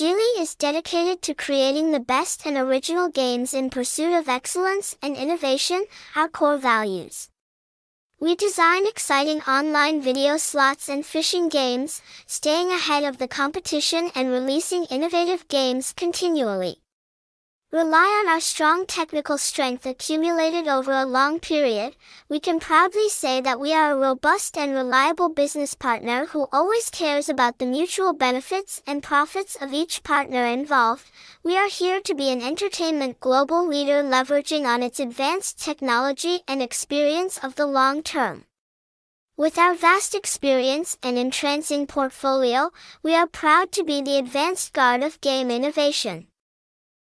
JILI is dedicated to creating the best and original games in pursuit of excellence and innovation, our core values. We design exciting online video slots and fishing games, staying ahead of the competition and releasing innovative games continually. Rely on our strong technical strength accumulated over a long period, we can proudly say that we are a robust and reliable business partner who always cares about the mutual benefits and profits of each partner involved. We are here to be an entertainment global leader leveraging on its advanced technology and experience of the long term. With our vast experience and entrancing portfolio, we are proud to be the advanced guard of game innovation.